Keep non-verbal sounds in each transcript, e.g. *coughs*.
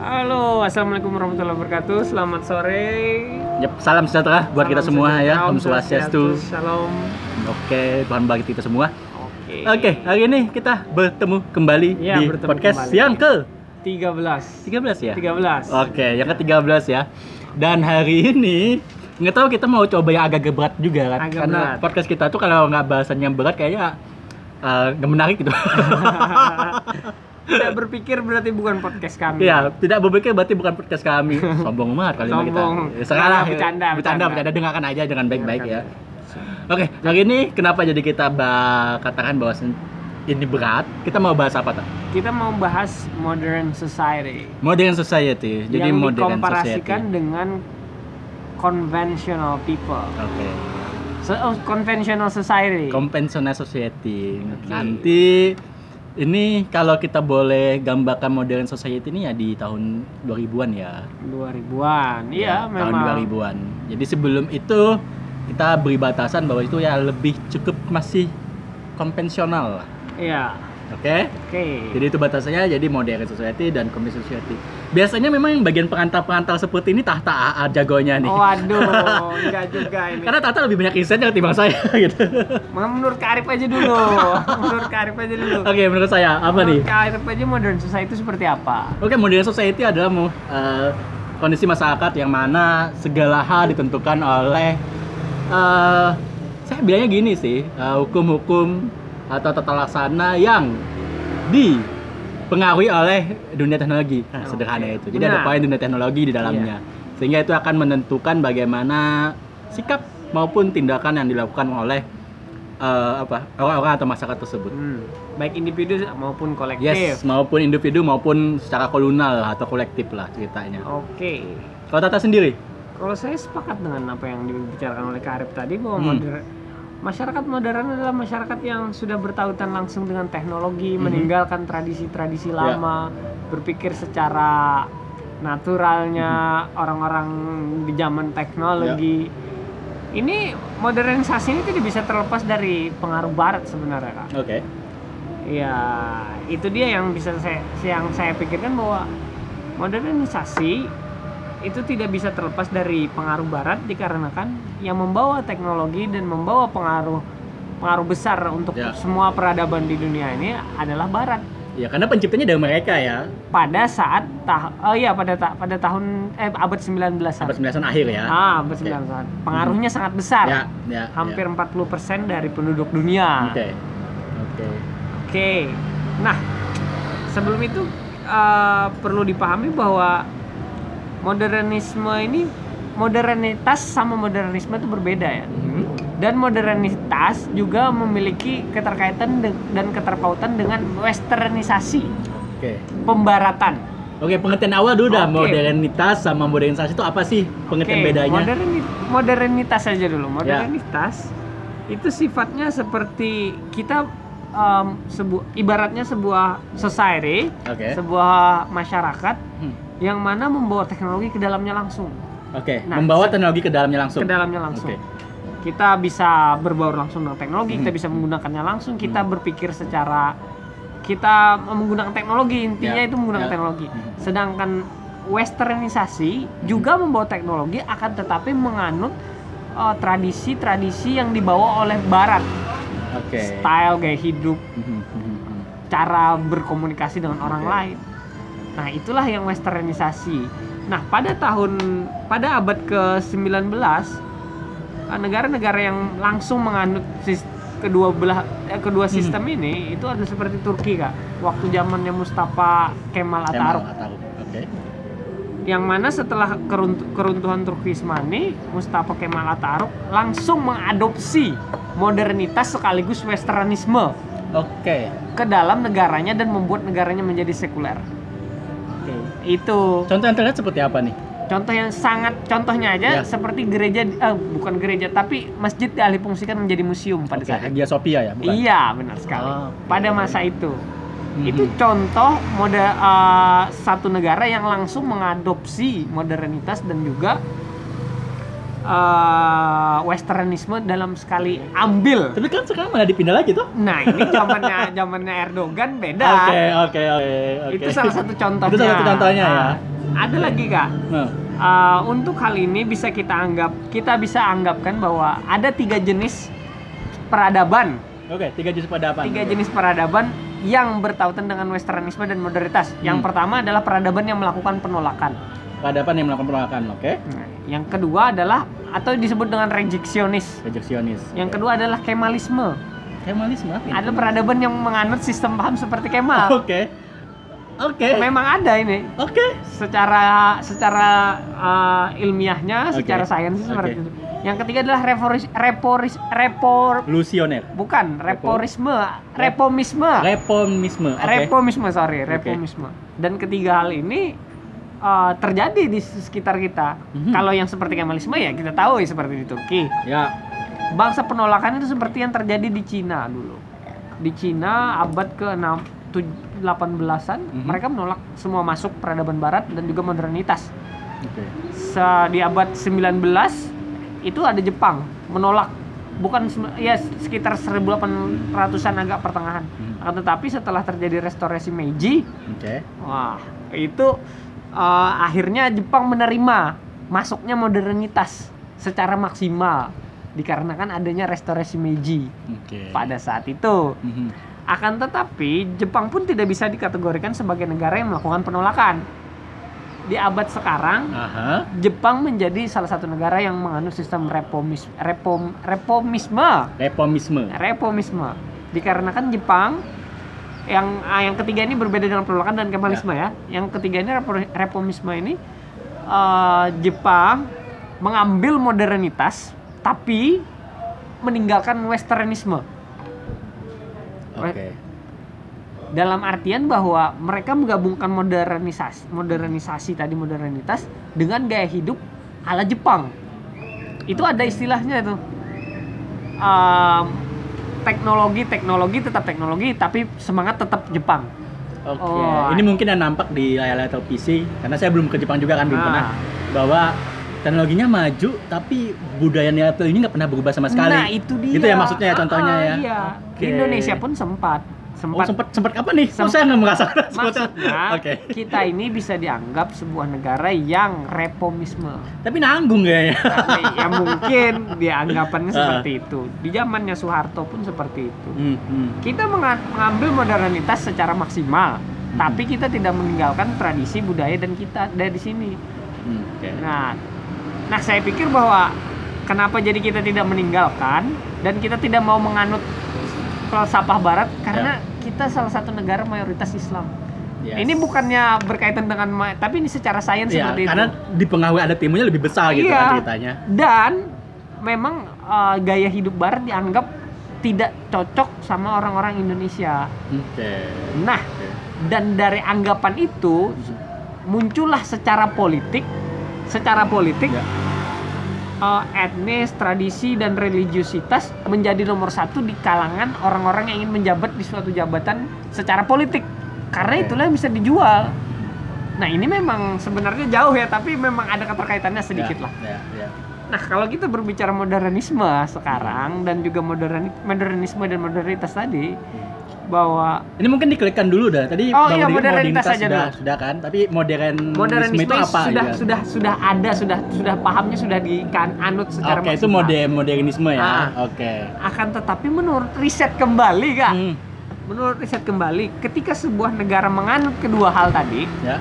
Halo, assalamualaikum warahmatullahi wabarakatuh. Selamat sore. Yep, salam sejahtera buat kita Salam semua sejahtera, ya. Om Swastiastu. Shalom. Oke, Tuhan bagi kita semua. Oke. Oke, hari ini kita bertemu kembali Iya, di bertemu podcast kembali. yang ke 13. 13 ya? 13. Oke, yang ke-13 ya. Dan hari ini nggak tahu kita mau coba yang agak berat juga kan. Agak Karena berat. podcast kita tuh kalau nggak bahasan yang berat kayaknya eh, nggak menarik gitu. *laughs* Tidak berpikir berarti bukan podcast kami. Iya, tidak berpikir berarti bukan podcast kami. Sombong banget kali kita. Sombong. Ya, Sekarang Bercanda, bercanda, bercanda, dengarkan aja dengan baik-baik ya. Oke, hari ini kenapa jadi kita katakan bahwa ini berat? Kita mau bahas apa tuh? Kita mau bahas modern society. Modern society. Jadi yang modern dikomparasikan society. dengan conventional people. Oke. So, oh, conventional society. Conventional society. Oke. Nanti ini kalau kita boleh gambarkan modern society ini ya di tahun 2000-an ya. 2000-an. Iya, Ya, memang. Tahun 2000-an. Jadi sebelum itu kita beri batasan bahwa itu ya lebih cukup masih konvensional lah. Iya. Oke? Oke. Jadi itu batasannya jadi modern society dan conventional society. Biasanya memang yang bagian pengantar-pengantar seperti ini tahta AA jagonya nih. Oh, Waduh, *laughs* enggak juga ini. Karena Tata lebih banyak insightnya ketimbang saya *laughs* gitu. Menurut Kak Arif aja dulu. *laughs* Menurut Kak Arif aja dulu. Oke, menurut saya apa nih? Menurut Kak Arif aja modern society itu seperti apa? Oke, modern society adalah eh, kondisi masyarakat yang mana segala hal ditentukan oleh eh saya bilangnya gini sih, eh, hukum-hukum atau tata laksana yang dipengaruhi oleh dunia teknologi. Nah, Oke, sederhana itu. Jadi ada benar. poin dunia teknologi di dalamnya. Sehingga itu akan menentukan bagaimana sikap maupun tindakan yang dilakukan oleh eh, apa orang-orang atau masyarakat tersebut. Hmm, baik individu maupun kolektif. Yes, maupun individu maupun secara kolonial atau kolektif lah ceritanya. Oke. Kalau Tata sendiri? Kalau saya sepakat dengan apa yang dibicarakan oleh Kak Arif tadi bahwa Hmm. Masyarakat modern adalah masyarakat yang sudah bertautan langsung dengan teknologi, Mhm. meninggalkan tradisi-tradisi Ya. lama, berpikir secara naturalnya Mhm. orang-orang di zaman teknologi. Ya. Ini modernisasi ini tidak bisa terlepas dari pengaruh barat sebenarnya, Kak. Oke. Ya, itu dia yang bisa saya yang saya pikirkan bahwa modernisasi itu tidak bisa terlepas dari pengaruh barat dikarenakan yang membawa teknologi dan membawa pengaruh pengaruh besar untuk Ya. semua peradaban di dunia ini adalah barat. Ya karena penciptanya dari mereka ya. Pada saat tah oh iya pada ta- pada tahun eh abad 19 Abad 19 akhir ya. Ah, abad Oke. 19 Pengaruhnya sangat besar. Ya, ya. Hampir ya. 40% dari penduduk dunia. Oke. Oke. Oke, nah sebelum itu eh, perlu dipahami bahwa modernisme ini modernitas sama modernisme itu berbeda ya. Mhm. Dan modernitas juga memiliki keterkaitan de- dan keterpautan dengan westernisasi, Oke. pembaratan. Oke, pengertian awal dulu dah Oke. modernitas sama modernisasi itu apa sih pengertian Oke, bedanya? moderni- modernitas saja dulu. Ya. Modernitas itu sifatnya seperti kita em, sebu- ibaratnya sebuah society, Oke. sebuah masyarakat Hmm. Yang mana membawa teknologi ke dalamnya langsung, Oke, Nah, membawa teknologi ke dalamnya langsung. ke dalamnya langsung. Oke. Kita bisa berbaur langsung dengan teknologi, kita Hmm. bisa menggunakannya langsung, kita Hmm. berpikir secara kita menggunakan teknologi intinya Ya, itu menggunakan ya. teknologi. Hmm. Sedangkan westernisasi juga membawa teknologi akan tetapi menganut uh, tradisi-tradisi yang dibawa oleh barat. Oke. Style gaya hidup, mhm, mhm. cara berkomunikasi dengan orang Oke. lain. Nah, itulah yang westernisasi. Nah, pada tahun pada abad ke-19 eh, negara-negara yang langsung menganut kedua belah eh, kedua Hmm. sistem ini itu adalah seperti Turki, Kak. Waktu zamannya Mustafa Kemal Atatürk. Oke. yang mana setelah keruntu- keruntuhan Turkismani, Mustafa Kemal Atatürk langsung mengadopsi modernitas sekaligus westernisme Oke. ke dalam negaranya dan membuat negaranya menjadi sekuler. Itu Contoh yang terlihat seperti apa nih? contoh yang sangat contohnya aja Ya. seperti gereja eh, bukan gereja tapi masjid dialihfungsikan menjadi museum pada Oke, saat. Hagia Sophia ya, bukan? Iya, benar sekali. Oh. Pada masa itu. Mhm. Itu contoh mode eh, satu negara yang langsung mengadopsi modernitas dan juga eh, westernisme dalam sekali ambil. Tapi kan sekarang malah dipindah lagi tuh. Nah ini zamannya *laughs* zamannya Erdogan beda. Oke, oke, oke, oke. Itu salah satu contohnya. Itu salah satu contohnya ya. Nah, Ada lagi kak. Nah, Uh, untuk hal ini bisa kita anggap kita bisa anggapkan bahwa ada tiga jenis peradaban Oke, tiga jenis peradaban. tiga jenis peradaban yang bertautan dengan westernisme dan modernitas yang Hmm. pertama adalah peradaban yang melakukan penolakan Peradaban yang melakukan penolakan, oke? Nah, yang kedua adalah atau disebut dengan rejeksionis Rejeksionis. yang kedua adalah kemalisme Kemalisme apa ada peradaban yang menganut sistem paham seperti kemal *laughs* Oke. Oke. memang ada ini Oke. secara secara uh, ilmiahnya Oke. secara sains seperti Oke. itu yang ketiga adalah reporis, reporis, repor Lusioner. bukan reporisme repomisme Reformisme. Oke. repomisme sorry repomisme dan ketiga hal ini uh, terjadi di sekitar kita Mhm. kalau yang seperti kemalisme ya kita tahu ya seperti di Turki Ya. bangsa penolakan itu seperti yang terjadi di Cina dulu di Cina abad ke 6 18-an Mhm. mereka menolak semua masuk peradaban barat dan juga modernitas Oke. Se- di abad 19 itu ada Jepang menolak bukan ya sekitar 1800-an agak pertengahan Hmm. tetapi setelah terjadi restorasi Meiji Oke. wah itu eh, akhirnya Jepang menerima masuknya modernitas secara maksimal dikarenakan adanya restorasi Meiji Oke. pada saat itu Mhm. akan tetapi Jepang pun tidak bisa dikategorikan sebagai negara yang melakukan penolakan di abad sekarang Aha. Jepang menjadi salah satu negara yang menganut sistem repomis, repom, repomisme, Reformisme. repomisme. Dikarenakan Jepang yang ah, yang ketiga ini berbeda dengan penolakan dan kemalisme ya. Yang ketiga ini repomisme ini eh, Jepang mengambil modernitas tapi meninggalkan westernisme. Oke. Dalam artian bahwa mereka menggabungkan modernisasi, modernisasi tadi modernitas dengan gaya hidup ala Jepang. Itu ada istilahnya itu. Em, teknologi teknologi tetap teknologi tapi semangat tetap Jepang. Oke. Oh. Ini mungkin yang nampak di layar televisi karena saya belum ke Jepang juga kan belum Ah. pernah bahwa teknologinya maju tapi budaya Neapel ini nggak pernah berubah sama sekali. Nah itu dia. Itu ya maksudnya ya contohnya ah, ya. Iya. Di Oke. Indonesia pun sempat Oh, sempat sempat sempat apa nih? Sempat. saya nggak merasakan *laughs* maksudnya Oke. kita ini bisa dianggap sebuah negara yang repomisme. Tapi nanggung kayaknya. Tapi ya *laughs* mungkin dia anggapannya Ah. seperti itu. Di zamannya Soeharto pun seperti itu. Hmm, hmm. Kita menga- mengambil modernitas secara maksimal, Hmm. tapi kita tidak meninggalkan tradisi budaya dan kita dari sini. Hmm, Oke. Nah, nah saya pikir bahwa kenapa jadi kita tidak meninggalkan dan kita tidak mau menganut falsafah Barat karena kita salah satu negara mayoritas Islam. Yes. Ini bukannya berkaitan dengan tapi ini secara sains Iya, seperti karena itu. di pengaruh ada timurnya lebih besar gitu Iya. kan ceritanya. Dan memang uh, gaya hidup Barat dianggap tidak cocok sama orang-orang Indonesia. Oke. Nah, Oke. dan dari anggapan itu muncullah secara politik, secara politik Ya. Uh, etnis, tradisi dan religiusitas menjadi nomor satu di kalangan orang-orang yang ingin menjabat di suatu jabatan secara politik. Karena itulah yang bisa dijual. Nah ini memang sebenarnya jauh ya, tapi memang ada keterkaitannya sedikit Ya, lah. Ya, ya. Nah kalau kita berbicara modernisme sekarang dan juga moderni modernisme dan modernitas tadi, bahwa Ini mungkin diklikkan dulu dah. Tadi Oh, iya, modernitas aja sudah, dulu. sudah kan. Tapi modernisme, modernisme itu apa? sudah ya? sudah sudah ada sudah sudah pahamnya sudah dianut secara Oke, itu maksimal. mode modernisme ya. Ah. Oke. akan tetapi menurut riset kembali kak Hmm, menurut riset kembali ketika sebuah negara menganut kedua hal tadi ya.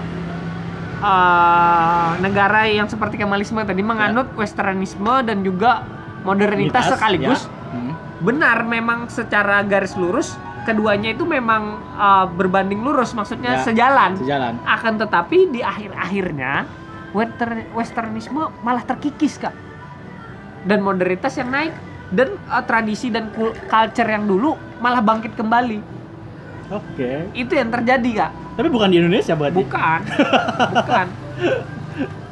eh, negara yang seperti kemalisme tadi menganut westernisme dan juga modernitas Unitas, sekaligus ya. Hmm. benar memang secara garis lurus keduanya itu memang eh, berbanding lurus maksudnya Ya. sejalan Sejalan. akan tetapi di akhir-akhirnya wester- westernisme malah terkikis kak dan modernitas yang naik dan eh, tradisi dan culture yang dulu malah bangkit kembali Oke. itu yang terjadi kak Tapi bukan di Indonesia berarti. bukan *laughs* bukan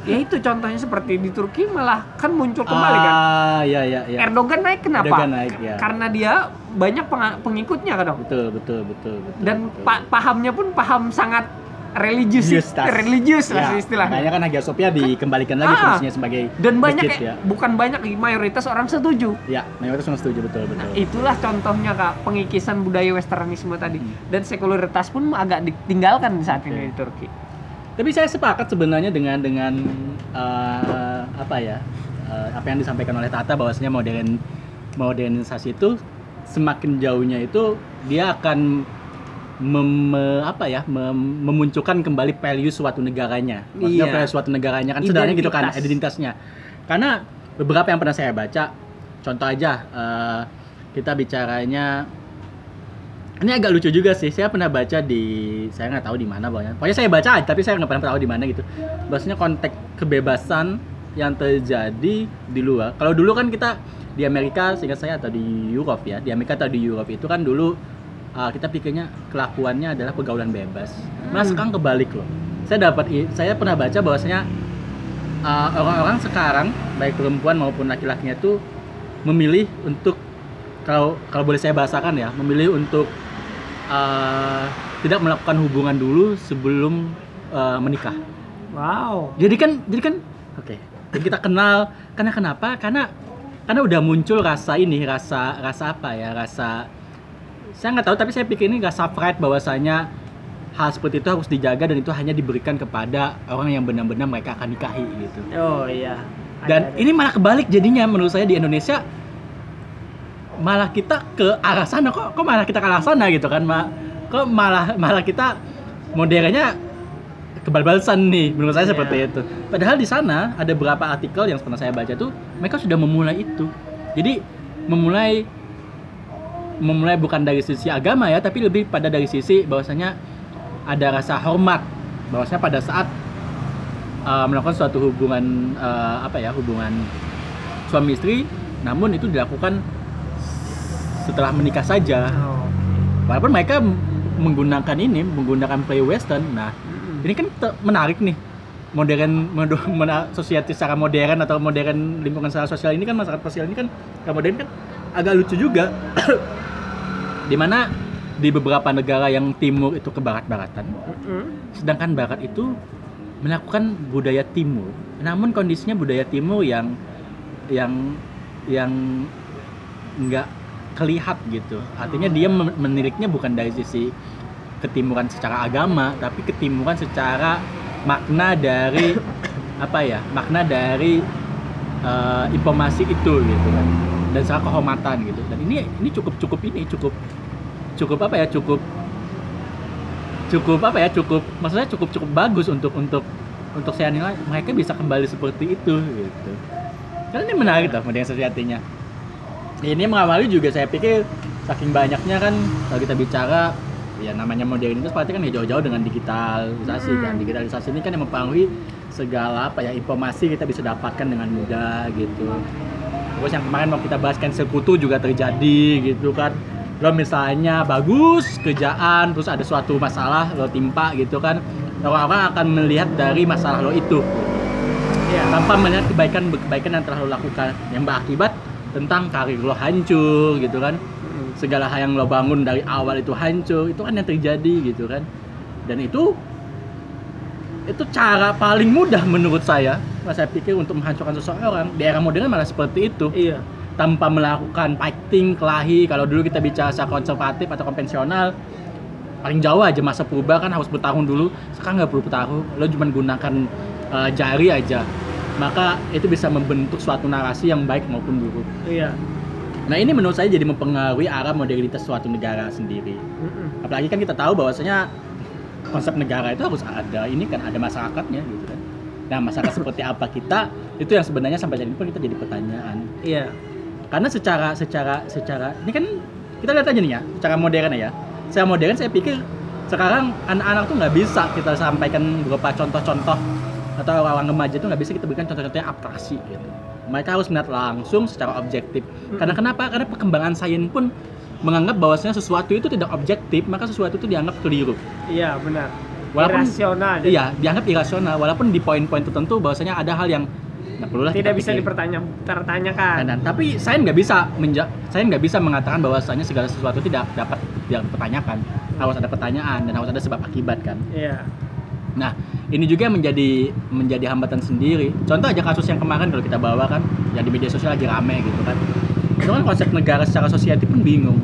ya itu contohnya seperti di Turki malah kan muncul kembali kan Ah, iya iya iya. Erdogan naik kenapa Erdogan naik, ya. karena dia banyak pengikutnya kan dong Betul, betul, betul, betul. dan betul. pa- pahamnya pun paham sangat religius religius *laughs* lah Ya, istilahnya Makanya kan Hagia Sophia dikembalikan lagi Ah. fungsinya sebagai dan banyak masjid ya, ya. bukan banyak mayoritas orang setuju Ya, mayoritas semua setuju betul betul. Nah, itulah contohnya kak pengikisan budaya westernisme tadi Hmm. dan sekularitas pun agak ditinggalkan saat Oke. ini di Turki. Tapi saya sepakat sebenarnya dengan dengan eh, apa ya eh, apa yang disampaikan oleh Tata bahwasanya modern modernisasi itu semakin jauhnya itu dia akan mem- me- apa ya mem- memunculkan kembali value suatu negaranya. Maksudnya Iya. value suatu negaranya kan sederhananya gitu kan Identitas. identitasnya. Karena beberapa yang pernah saya baca, contoh aja eh, kita bicaranya ini agak lucu juga sih. Saya pernah baca di saya nggak tahu di mana pokoknya. Pokoknya saya baca aja, tapi saya nggak pernah tahu di mana gitu. Bahasanya konteks kebebasan yang terjadi di luar. Kalau dulu kan kita di Amerika, seingat saya atau di Europe ya, di Amerika atau di Europe itu kan dulu uh, kita pikirnya kelakuannya adalah pergaulan bebas. Nah Hmm. sekarang kebalik loh. Saya dapat, saya pernah baca bahwasanya uh, orang-orang sekarang baik perempuan maupun laki-lakinya itu memilih untuk kalau kalau boleh saya bahasakan ya, memilih untuk uh, tidak melakukan hubungan dulu sebelum uh, menikah. Wow. Jadi kan, jadi kan, oke. Jadi kita kenal, karena kenapa? Karena karena udah muncul rasa ini, rasa rasa apa ya? Rasa saya nggak tahu, tapi saya pikir ini rasa pride bahwasanya hal seperti itu harus dijaga dan itu hanya diberikan kepada orang yang benar-benar mereka akan nikahi gitu. Oh iya. Dan ini malah kebalik jadinya menurut saya di Indonesia malah kita ke arah sana. Kok kok malah kita ke arah sana gitu kan Ma, kok malah malah kita modernnya kebal-balasan nih menurut saya Iya. seperti itu. Padahal di sana ada beberapa artikel yang pernah saya baca tuh mereka sudah memulai itu. Jadi memulai memulai bukan dari sisi agama ya tapi lebih pada dari sisi bahwasanya ada rasa hormat. Bahwasanya pada saat uh, melakukan suatu hubungan uh, apa ya hubungan suami istri namun itu dilakukan setelah menikah saja. Oh. walaupun mereka menggunakan ini menggunakan play western. Nah Mm-mm. ini kan menarik nih. Modern mena- society secara modern atau modern lingkungan secara sosial ini kan masyarakat sosial ini kan modern kan agak lucu juga. *coughs* Di mana di beberapa negara yang timur itu ke barat-baratan sedangkan barat itu melakukan budaya timur. Namun kondisinya budaya timur yang yang yang nggak kelihat gitu. Artinya dia men- meniriknya bukan dari sisi ketimuran secara agama tapi ketimuran secara makna dari *coughs* apa ya makna dari eh, informasi itu gitu kan. Dan secara kehormatan gitu. Dan ini ini cukup cukup ini cukup cukup apa ya cukup cukup apa ya cukup maksudnya cukup cukup bagus untuk untuk untuk saya nilai mereka bisa kembali seperti itu gitu. Karena ini menarik tuh modern society-nya ini mengawali juga saya pikir saking banyaknya kan kalau kita bicara ya namanya modernitas pasti kan ya jauh-jauh dengan digitalisasi Hmm. kan digitalisasi ini kan yang mempengaruhi segala apa ya informasi kita bisa dapatkan dengan mudah gitu. Terus yang kemarin mau kita bahas cancel kutu juga terjadi gitu kan. Lo misalnya bagus kerjaan terus ada suatu masalah lo timpa gitu kan orang-orang akan melihat dari masalah lo itu. Iya. tanpa melihat kebaikan-kebaikan yang telah lo lakukan. Yang berakibat tentang karir lo hancur gitu kan Mm-mm. segala hal yang lo bangun dari awal itu hancur itu kan yang terjadi gitu kan dan itu itu cara paling mudah menurut saya Mas saya pikir untuk menghancurkan seseorang di era modern malah seperti itu Iya. tanpa melakukan fighting kelahi kalau dulu kita bicara secara konservatif atau konvensional paling jauh aja masa purba kan harus bertarung dulu sekarang nggak perlu bertarung lo cuma gunakan uh, jari aja maka itu bisa membentuk suatu narasi yang baik maupun buruk Iya. nah ini menurut saya jadi mempengaruhi arah modernitas suatu negara sendiri Mm-mm. apalagi kan kita tahu bahwasanya konsep negara itu harus ada ini kan ada masyarakatnya gitu kan nah masyarakat seperti apa kita itu yang sebenarnya sampai jadi pun kita jadi pertanyaan Iya. karena secara secara secara ini kan kita lihat aja nih ya secara modern ya secara modern saya pikir sekarang anak-anak tuh nggak bisa kita sampaikan beberapa contoh-contoh atau orang-orang remaja itu nggak bisa kita berikan contoh-contoh yang abstraksi gitu. Mereka harus melihat langsung secara objektif. Karena kenapa? Karena perkembangan sains pun menganggap bahwasanya sesuatu itu tidak objektif maka sesuatu itu dianggap keliru. Iya, benar. Walaupun- Irasional. iya dianggap irasional. Walaupun di poin-poin tertentu bahwasanya ada hal yang nggak perlu lah Tidak bisa dipertanya tertanyakan. Dan, tapi saya nggak bisa menja saya nggak bisa mengatakan bahwasanya segala sesuatu tidak dapat tidak dipertanyakan. Harus ada pertanyaan dan harus ada sebab akibat kan. Iya. Nah, ini juga menjadi menjadi hambatan sendiri. Contoh aja kasus yang kemarin kalau kita bawa kan, yang di media sosial lagi rame gitu kan. Itu kan konsep negara secara society pun bingung.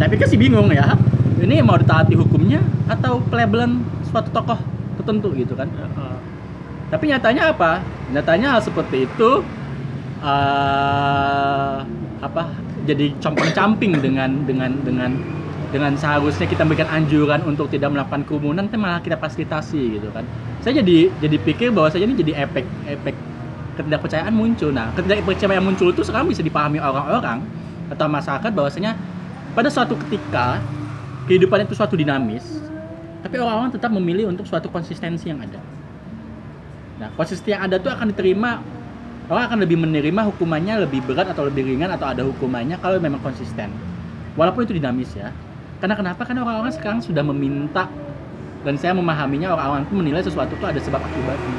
Saya pikir sih bingung ya. Ini mau ditaati hukumnya atau pelabelan suatu tokoh tertentu gitu kan. Tapi nyatanya apa? Nyatanya hal seperti itu eh apa? Jadi compang-camping dengan dengan dengan dengan seharusnya kita memberikan anjuran untuk tidak melakukan kerumunan, tapi malah kita fasilitasi gitu kan. Saya jadi jadi pikir bahwa saya ini jadi efek efek ketidakpercayaan muncul. Nah, ketidakpercayaan muncul itu sekarang bisa dipahami orang-orang atau masyarakat bahwasanya pada suatu ketika kehidupan itu suatu dinamis, tapi orang-orang tetap memilih untuk suatu konsistensi yang ada. Nah, konsistensi yang ada itu akan diterima orang akan lebih menerima hukumannya lebih berat atau lebih ringan atau ada hukumannya kalau memang konsisten. Walaupun itu dinamis ya. Karena kenapa? Karena orang-orang sekarang sudah meminta dan saya memahaminya orang-orang itu menilai sesuatu itu ada sebab akibatnya.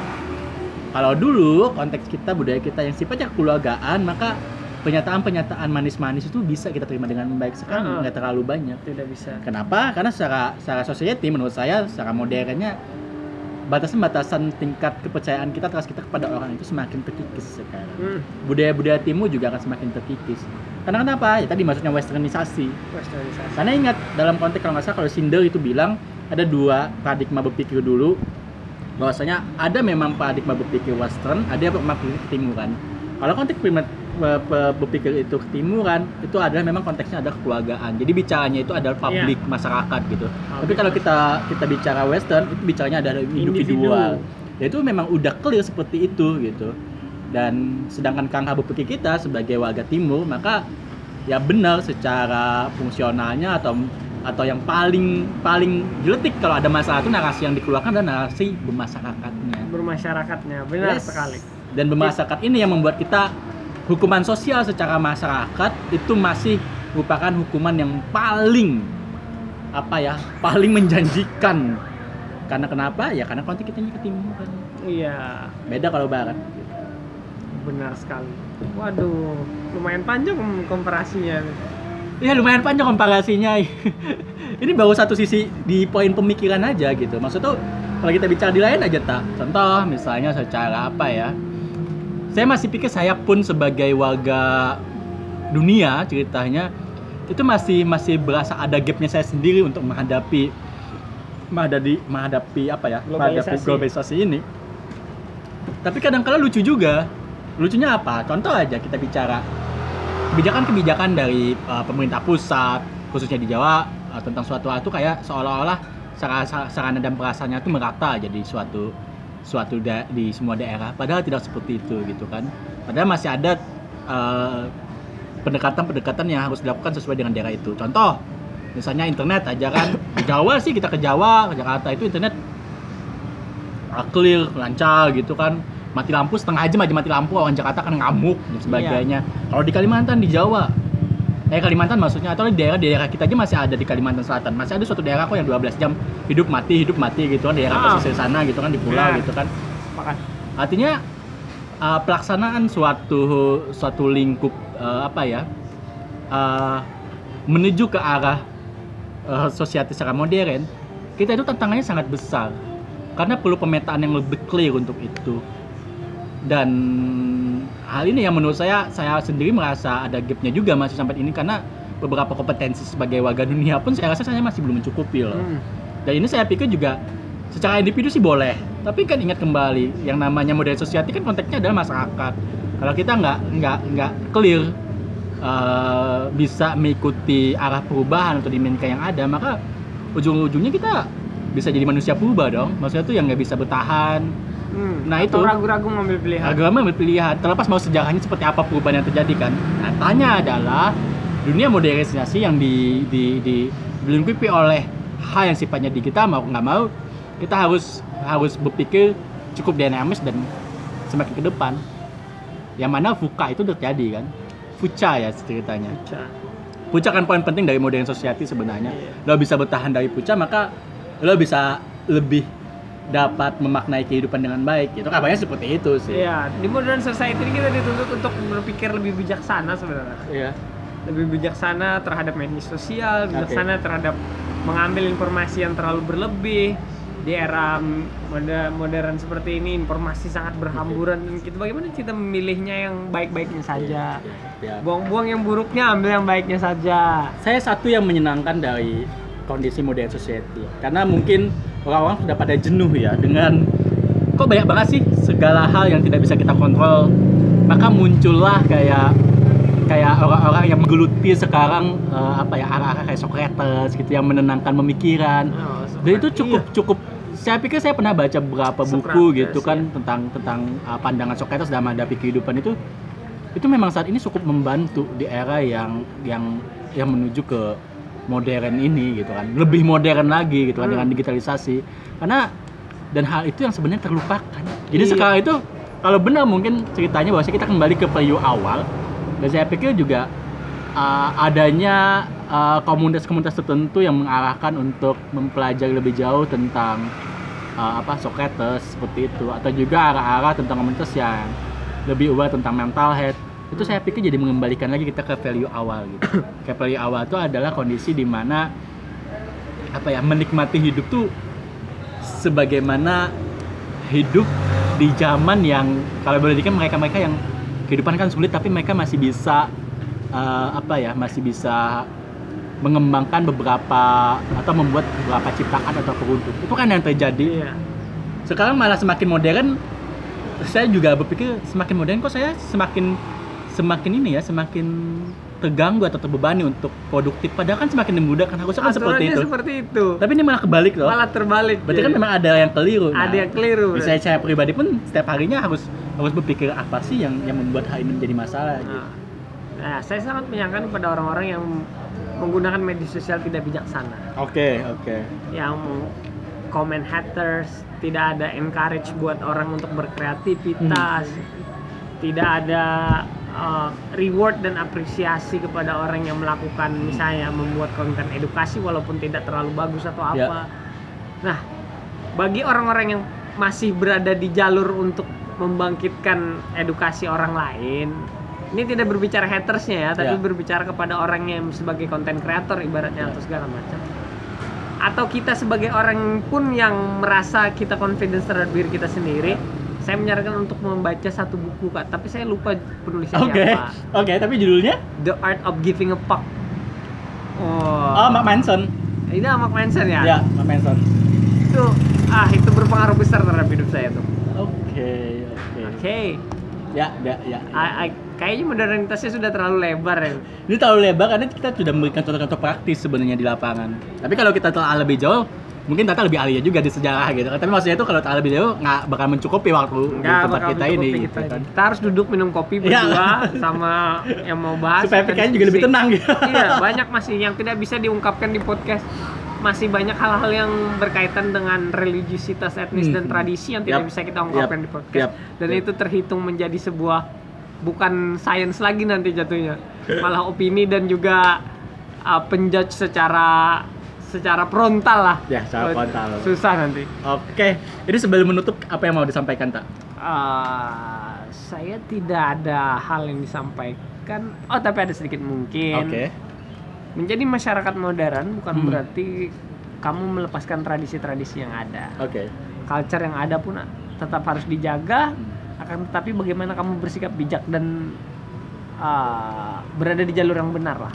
Kalau dulu konteks kita budaya kita yang sifatnya kekeluargaan, maka pernyataan-pernyataan manis-manis itu bisa kita terima dengan baik. Sekarang Heeh. nggak terlalu banyak. Tidak bisa. Kenapa? Karena secara secara society menurut saya secara modernnya batasan-batasan tingkat kepercayaan kita trust kita kepada orang itu semakin terkikis sekarang. Hmm. Budaya-budaya timur juga akan semakin terkikis. Karena kenapa? Ya tadi maksudnya westernisasi. Westernisasi. Karena ingat dalam konteks kalau nggak salah kalau Sinder itu bilang ada dua paradigma berpikir dulu bahwasanya ada memang paradigma berpikir western, ada paradigma berpikir ketimuran. Kalau konteks berpikir itu ketimuran, itu adalah memang konteksnya ada kekeluargaan. Jadi bicaranya itu adalah publik masyarakat gitu. Tapi kalau kita kita bicara western, itu bicaranya adalah individual. Ya itu memang udah clear seperti itu gitu. Dan sedangkan kangka berpikir kita sebagai warga timur, maka ya benar secara fungsionalnya atau atau yang paling paling jeletik kalau ada masalah itu narasi yang dikeluarkan adalah narasi bermasyarakatnya. bermasyarakatnya benar Yes. sekali Dan bermasyarakat ini yang membuat kita hukuman sosial secara masyarakat itu masih merupakan hukuman yang paling apa ya paling menjanjikan. Karena kenapa? Ya karena konteks kita ke timur kan iya. Beda kalau barat. Benar sekali. Waduh lumayan panjang kom- komparasinya. Ya lumayan panjang komparasinya. *laughs* Ini baru satu sisi di poin pemikiran aja gitu. Maksud tuh kalau kita bicara di lain aja tak. Contoh misalnya secara apa ya saya masih pikir saya pun sebagai warga dunia ceritanya itu masih masih berasa ada gapnya saya sendiri untuk menghadapi menghadapi menghadapi apa ya menghadapi Globalisasi. globalisasi ini. Tapi kadang-kala lucu juga. Lucunya apa? Contoh aja kita bicara kebijakan-kebijakan dari uh, pemerintah pusat khususnya di Jawa uh, tentang suatu hal itu kayak seolah-olah sarana dan perasaannya itu merata jadi suatu suatu da- di semua daerah. Padahal tidak seperti itu gitu kan. Padahal masih ada uh, pendekatan-pendekatan yang harus dilakukan sesuai dengan daerah itu. Contoh misalnya internet aja kan. Di Jawa sih kita ke Jawa ke Jakarta itu internet uh, clear lancar gitu kan. Mati lampu setengah jam aja mati lampu orang Jakarta kan ngamuk dan sebagainya. Kalau di Kalimantan di Jawa eh Kalimantan maksudnya atau di daerah daerah kita aja masih ada di Kalimantan Selatan masih ada suatu daerah kok yang 12 jam hidup mati hidup mati gitu kan daerah Ah. pesisir sana gitu kan di pulau Ya. gitu kan Sepakat. artinya uh, pelaksanaan suatu suatu lingkup uh, apa ya uh, menuju ke arah uh, society secara modern kita itu tantangannya sangat besar karena perlu pemetaan yang lebih clear untuk itu dan hal ini yang menurut saya saya sendiri merasa ada gapnya juga masih sampai ini karena beberapa kompetensi sebagai warga dunia pun saya rasa saya masih belum mencukupi loh. Hmm. dan ini saya pikir juga secara individu sih boleh. Tapi kan ingat kembali yang namanya modern society kan konteksnya adalah masyarakat. Kalau kita nggak nggak nggak clear eh, bisa mengikuti arah perubahan atau dinamika yang ada maka ujung-ujungnya kita bisa jadi manusia purba dong. Maksudnya tuh yang nggak bisa bertahan Hmm. Nah, itu. ragu-ragu mengambil pilihan. Agama berpilihan terlepas mau sejarahnya seperti apa perubahan yang terjadi kan. Nyatanya adalah dunia modernisasi yang di, di, di dilengkapi oleh hal yang sifatnya digital. Mau nggak mau kita harus harus berpikir cukup dinamis dan semakin ke depan. Yang mana fuka itu terjadi kan. Fuca ya ceritanya. Puca kan poin penting dari modern society sebenarnya. Iya. lo bisa bertahan dari puca maka lo bisa lebih dapat memaknai kehidupan dengan baik itu kabarnya seperti itu sih. Iya, di modern society ini kita dituntut untuk berpikir lebih bijaksana sebenarnya. Iya. Lebih bijaksana terhadap media sosial, bijaksana terhadap mengambil informasi yang terlalu berlebih. di era moder- modern seperti ini informasi sangat berhamburan. Dan kita bagaimana kita memilihnya yang baik-baiknya saja? Ya. buang-buang yang buruknya ambil yang baiknya saja. Saya satu yang menyenangkan dari kondisi modern society. Karena mungkin orang-orang sudah pada jenuh ya dengan kok banyak banget sih segala hal yang tidak bisa kita kontrol. Maka muncullah kayak kayak orang-orang yang menggeluti sekarang eh, apa ya arah-arah kayak Socrates gitu yang menenangkan pemikiran. Oh, dan itu cukup cukup saya pikir saya pernah baca beberapa buku Socrates, gitu kan ya. tentang tentang uh, pandangan Socrates dalam menghadapi kehidupan itu. Itu memang saat ini cukup membantu di era yang yang yang menuju ke modern ini gitu kan. Lebih modern lagi gitu kan Hmm. dengan digitalisasi. Karena dan hal itu yang sebenarnya terlupakan. Jadi Iya. sekarang itu kalau benar mungkin ceritanya bahwa kita kembali ke periode awal. Dan saya pikir juga uh, adanya uh, komunitas-komunitas tertentu yang mengarahkan untuk mempelajari lebih jauh tentang uh, apa Socrates seperti itu. Atau juga arah-arah tentang komunitas yang lebih aware tentang mental health itu saya pikir jadi mengembalikan lagi kita ke value awal gitu. *coughs* ke value awal itu adalah kondisi di mana apa ya menikmati hidup tuh sebagaimana hidup di zaman yang kalau boleh dikatakan mereka-mereka yang kehidupan kan sulit tapi mereka masih bisa eh, apa ya masih bisa mengembangkan beberapa atau membuat beberapa ciptaan atau produk. Itu kan yang terjadi. Iya. Sekarang malah semakin modern saya juga berpikir semakin modern kok saya semakin semakin ini ya semakin terganggu atau terbebani untuk produktif. Padahal kan semakin memudahkan harusnya kan seperti itu. seperti itu. Tapi ini malah kebalik loh. Malah terbalik berarti kan jadi. memang ada yang keliru. Nah, ada yang keliru misalnya saya pribadi pun setiap harinya harus harus berpikir apa sih yang yang membuat hal ini menjadi masalah gitu. Nah, nah, saya sangat menyangka pada orang-orang yang menggunakan media sosial tidak bijaksana, Oke, oke. yang comment haters, tidak ada encourage buat orang untuk berkreativitas, tidak ada uh, reward dan apresiasi kepada orang yang melakukan misalnya membuat konten edukasi walaupun tidak terlalu bagus atau Ya. apa. Nah, bagi orang-orang yang masih berada di jalur untuk membangkitkan edukasi orang lain, ini tidak berbicara hatersnya ya, tapi Ya. berbicara kepada orang yang sebagai konten kreator ibaratnya Ya. atau segala macam. Atau kita sebagai orang pun yang merasa kita confidence terhadap diri kita sendiri, saya menyarankan untuk membaca satu buku kak, tapi saya lupa penulisnya Oke, siapa. oke. Tapi judulnya? The Art of Giving a Fuck. Oh, Oh, Mark Manson. ini Mark Manson ya? Ya, Mark Manson. Itu ah itu berpengaruh besar terhadap hidup saya tuh. Oke, oke. Oke, Ya, ya, ya. I- I- kayaknya modernitasnya sudah terlalu lebar ya. Ini terlalu lebar karena kita sudah memberikan contoh-contoh praktis sebenarnya di lapangan. Tapi kalau kita telah lebih jauh, mungkin Tata lebih ahli juga di sejarah gitu kan. Tapi maksudnya itu kalau telah lebih jauh nggak bakal mencukupi waktu di Enggak tempat kita ini kita, gitu kan. kita harus duduk minum kopi Iya. berdua sama yang mau bahas. Supaya pikirannya juga lebih tenang gitu. iya, banyak masih yang tidak bisa diungkapkan di podcast. Masih banyak hal-hal yang berkaitan dengan religiusitas etnis dan Hmm. tradisi yang tidak Yap. bisa kita ungkapkan Yap. di podcast. Yap. Dan Yap. itu terhitung menjadi sebuah bukan sains lagi nanti jatuhnya. *laughs* Malah opini dan juga uh, penjudge secara secara frontal lah. Ya, secara frontal. Susah nanti. Oke, jadi sebelum menutup apa yang mau disampaikan tak? Uh, saya tidak ada hal yang disampaikan. Oh, tapi ada sedikit mungkin. Oke. Menjadi masyarakat modern bukan Hmm. berarti kamu melepaskan tradisi-tradisi yang ada. Oke. Culture yang ada pun tetap harus dijaga. Hmm. Akan tetapi bagaimana kamu bersikap bijak dan uh, berada di jalur yang benar lah.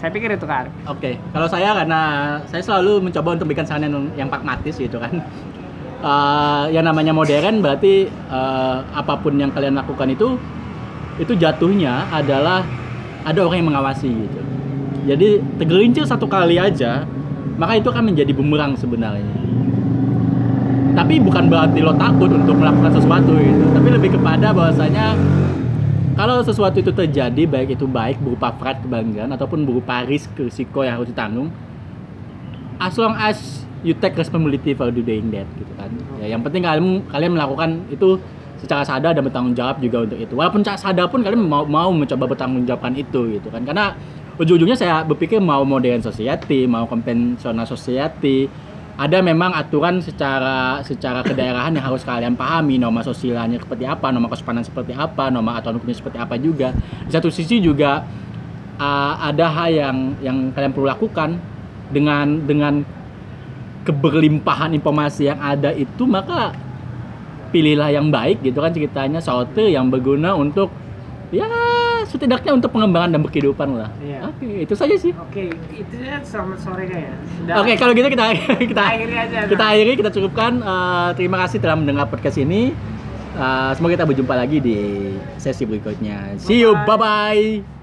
Saya pikir itu kan. Oke, kalau saya karena saya selalu mencoba untuk memberikan saran yang, yang pragmatis gitu kan. *laughs* Eh, yang namanya modern berarti eh, apa pun yang kalian lakukan itu itu jatuhnya adalah ada orang yang mengawasi gitu. Jadi tergelincir satu kali aja, maka itu akan menjadi bumerang sebenarnya. Tapi bukan berarti lo takut untuk melakukan sesuatu gitu, tapi lebih kepada bahwasanya kalau sesuatu itu terjadi baik itu baik berupa pride kebanggaan ataupun berupa risk risiko yang harus ditanggung as long as you take responsibility for doing that gitu kan. Ya yang penting kalian kalian melakukan itu secara sadar dan bertanggung jawab juga untuk itu. Walaupun sadar pun kalian mau mau mencoba bertanggung jawabkan itu gitu kan. Karena ujung-ujungnya saya berpikir mau modern society mau konvensional society ada memang aturan secara secara kedaerahan yang harus kalian pahami. Norma sosialnya seperti apa norma kesopanan seperti apa norma aturan hukumnya seperti apa juga. Di satu sisi juga uh, ada hal yang yang kalian perlu lakukan. Dengan dengan keberlimpahan informasi yang ada itu maka pilihlah yang baik gitu kan ceritanya. Sesuatu yang berguna untuk ya setidaknya untuk pengembangan dan berkehidupan lah. Iya. Oke, itu saja sih. Oke, itu ya selamat sore kayak. Sudah. Oke, kalau gitu kita *laughs* kita akhiri aja. kita nah. akhiri kita cukupkan Eh, terima kasih telah mendengar podcast ini Eh, semoga kita berjumpa lagi di sesi berikutnya see you bye bye